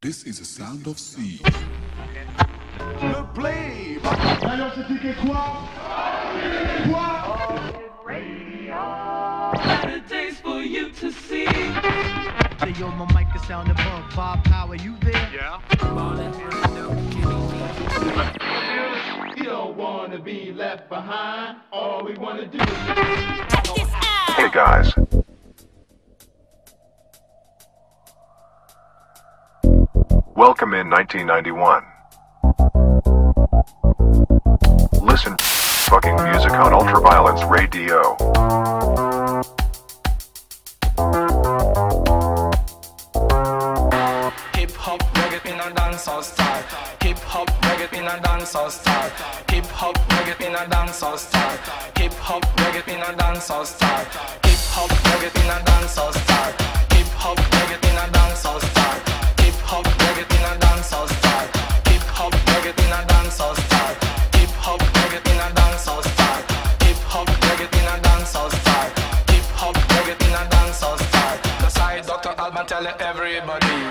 This is a sound of sea. Le play. Alors c'était quoi Quoi What it for you to see. Say yo, my mic is sound above. Bob Power, you there? Yeah. You don't wanna be left behind. All we wanna do is. Hey guys. Welcome in 1991. Listen fucking music on Ultraviolence Radio. Hip hop reggae in a dancehall style. Hip hop reggae in a dancehall style. Hip hop reggae in a dancehall style. Hip hop reggae in a dancehall style. Hip hop reggae in a dancehall style. Hip hop reggae in a dancehall style. Hip hop in a dancehall style. Hip hop in a dancehall style. Hip hop in a dancehall style. Hip hop in a dancehall style. Dr. Alban tell everybody.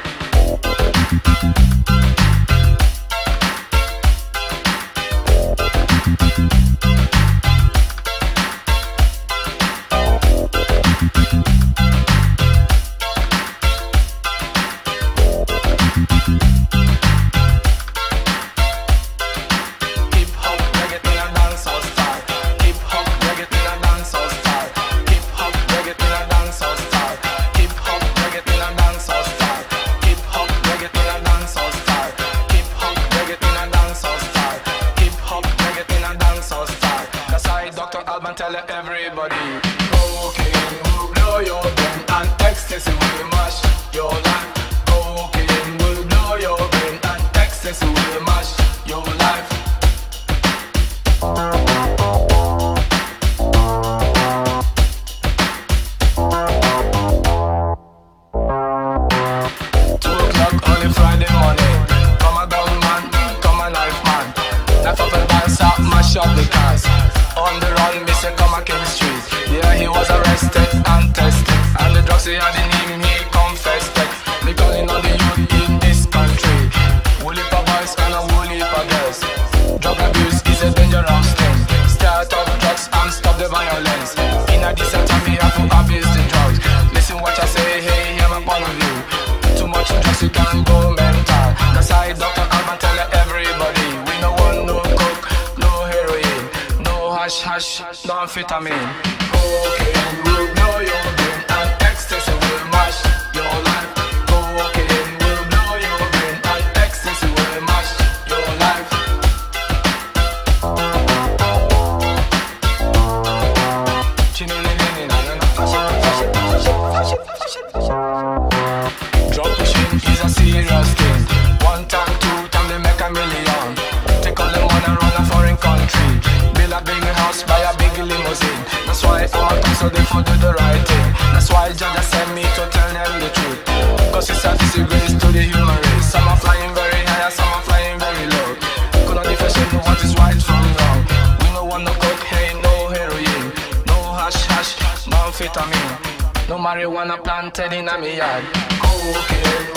violence. In a desert, I be have to abuse the drugs. Listen what I say, hey, hear my point of you. Too much drugs, you can go mental. The side Dr. Alban tell everybody. We no want no coke, no heroin, no hash hash, no amphetamine. Okay. planted in a me yard. Cocaine.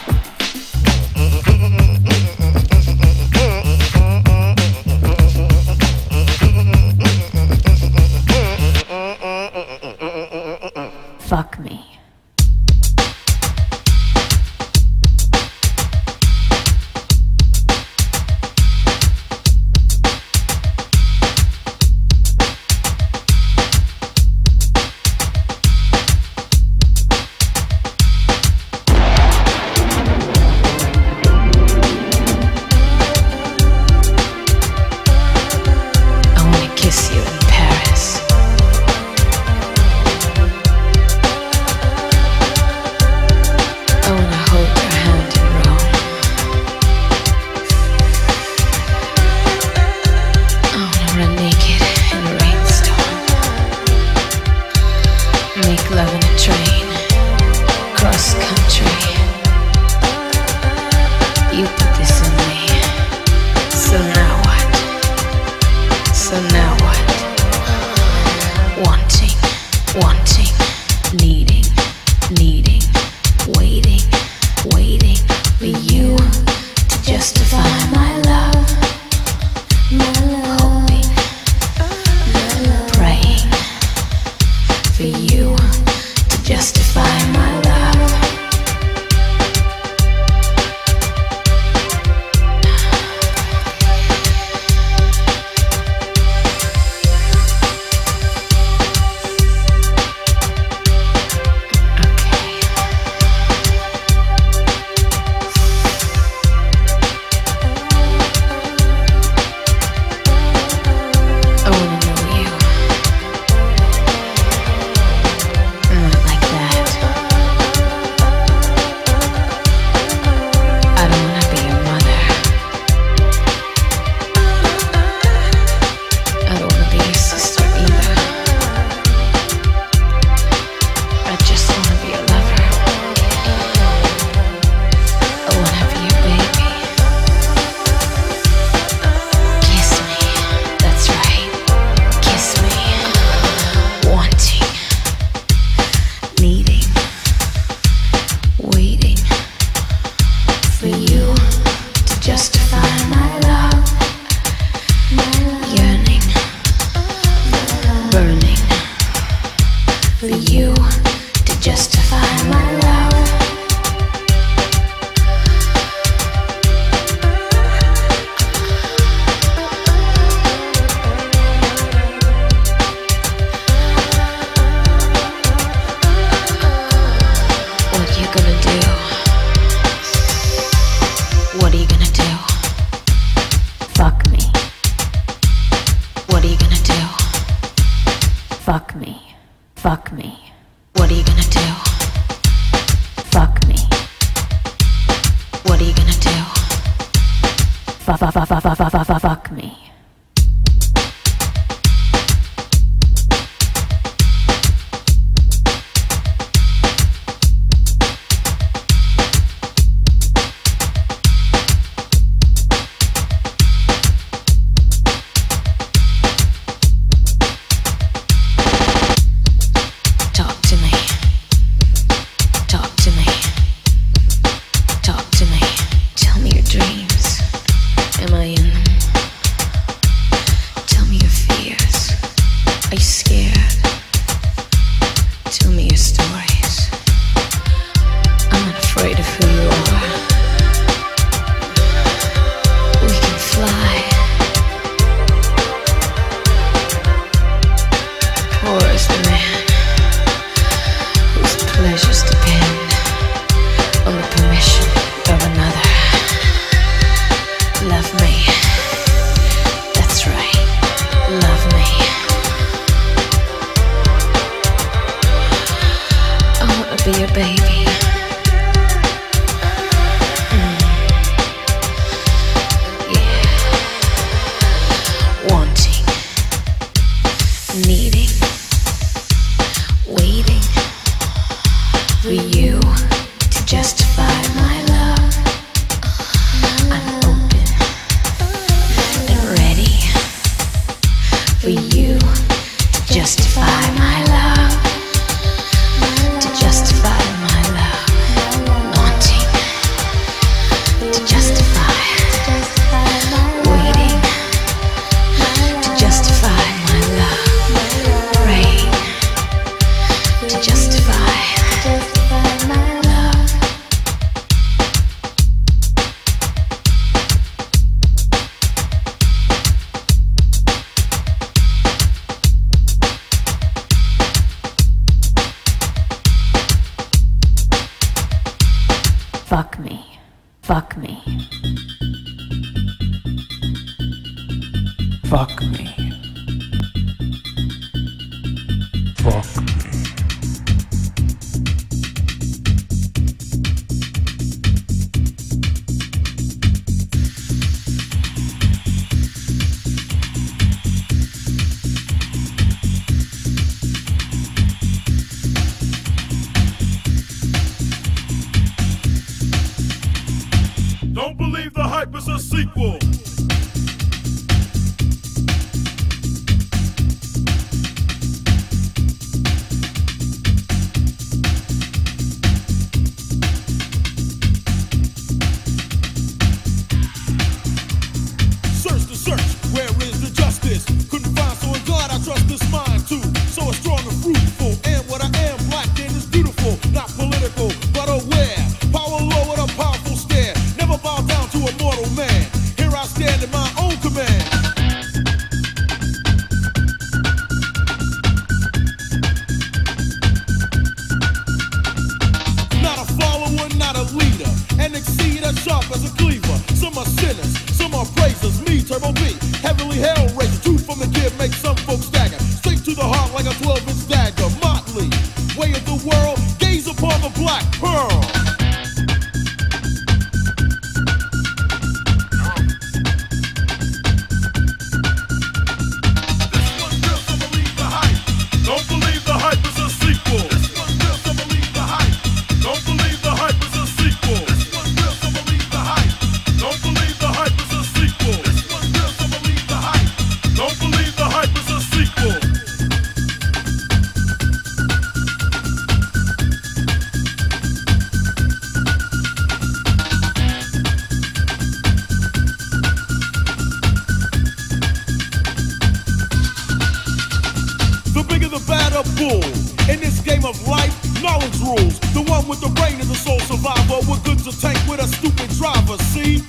fool. In this game of life, knowledge rules. The one with the brain is the sole survivor. We're good to tank with a stupid driver, see?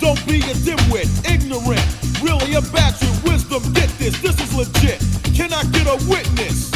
Don't be a dimwit, ignorant. Really a batch of wisdom, get this, this is legit. Can I get a witness?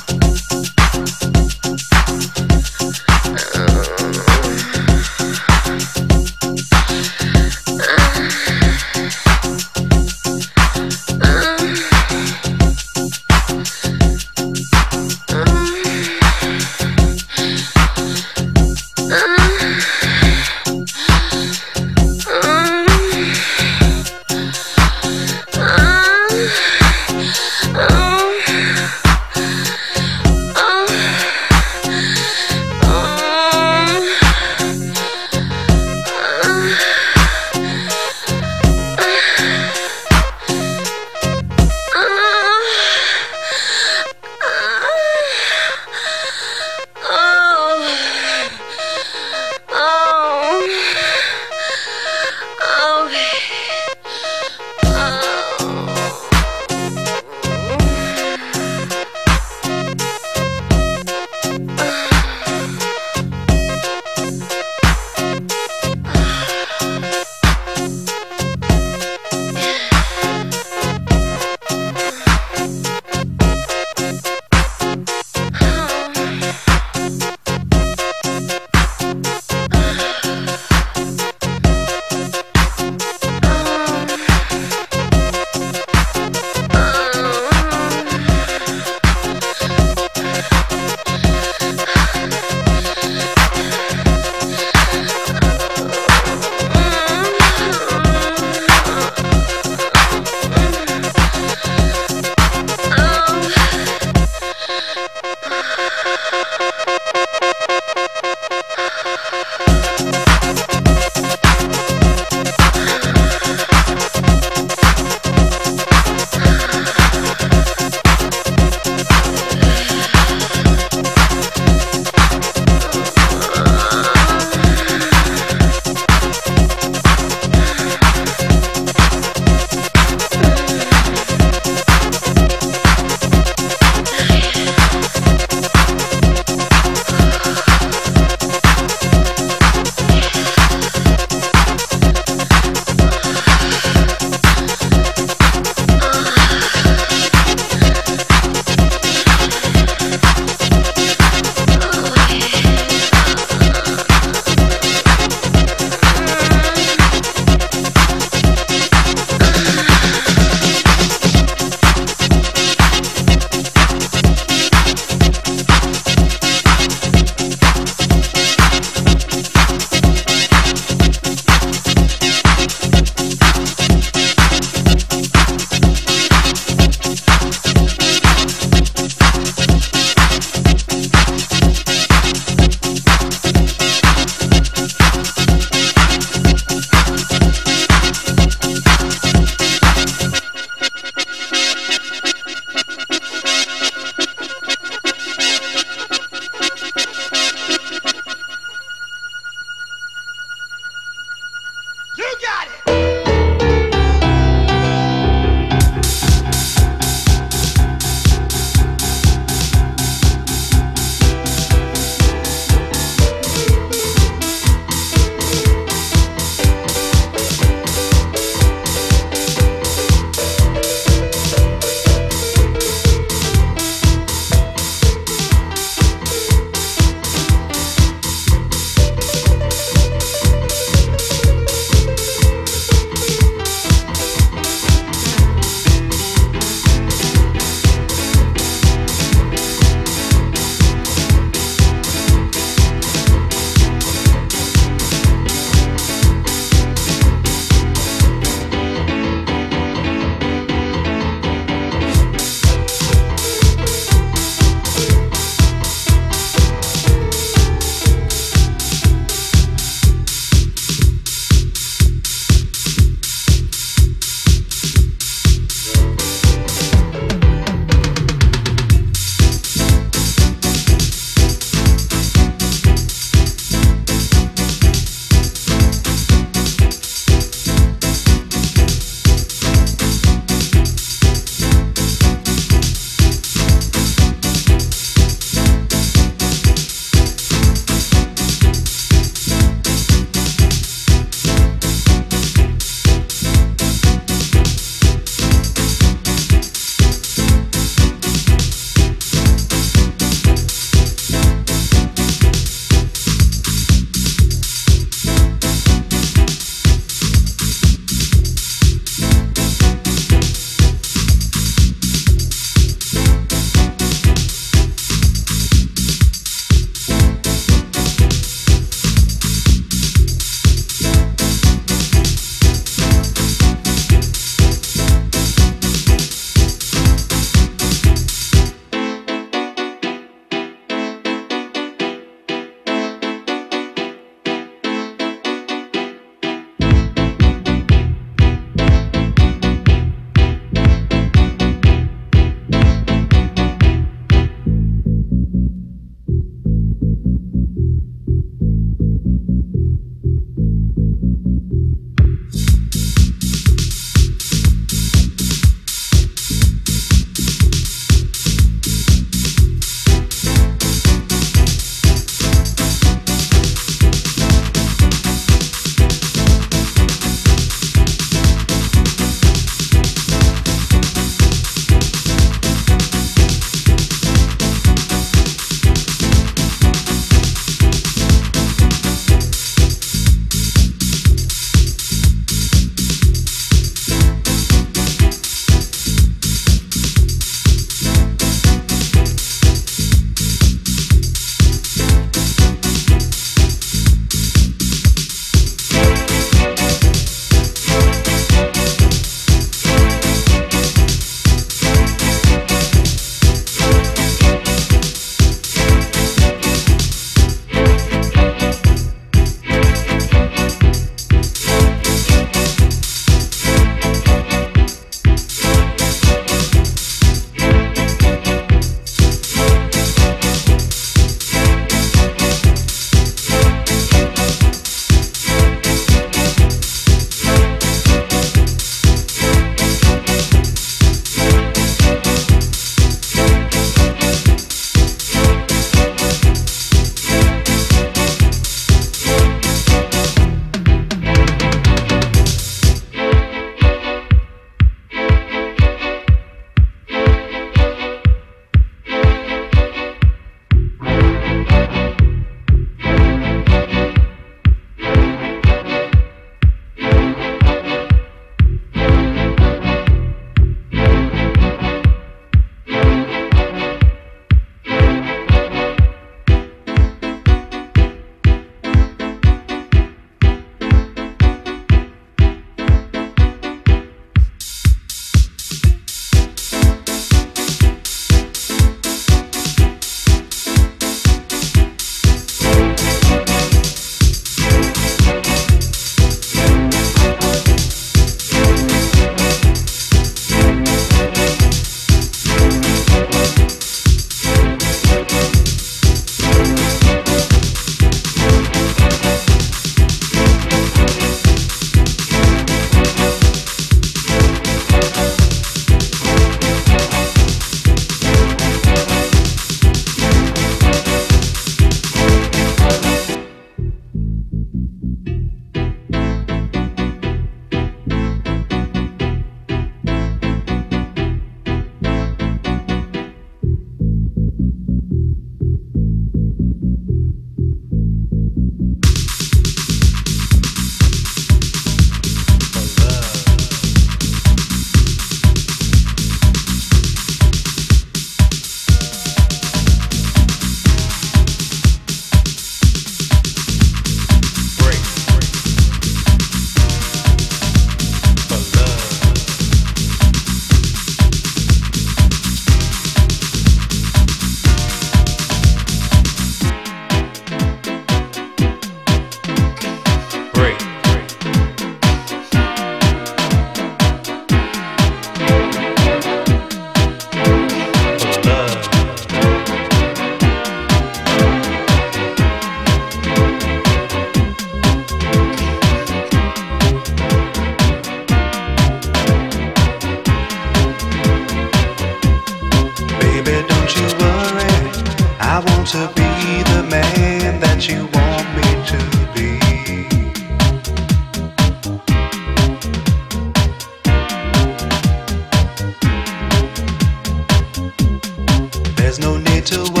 to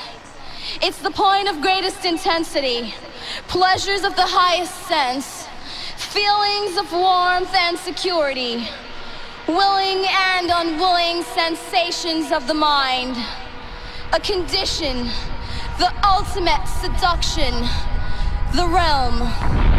It's the point of greatest intensity, pleasures of the highest sense, feelings of warmth and security, willing and unwilling sensations of the mind, a condition, the ultimate seduction, the realm.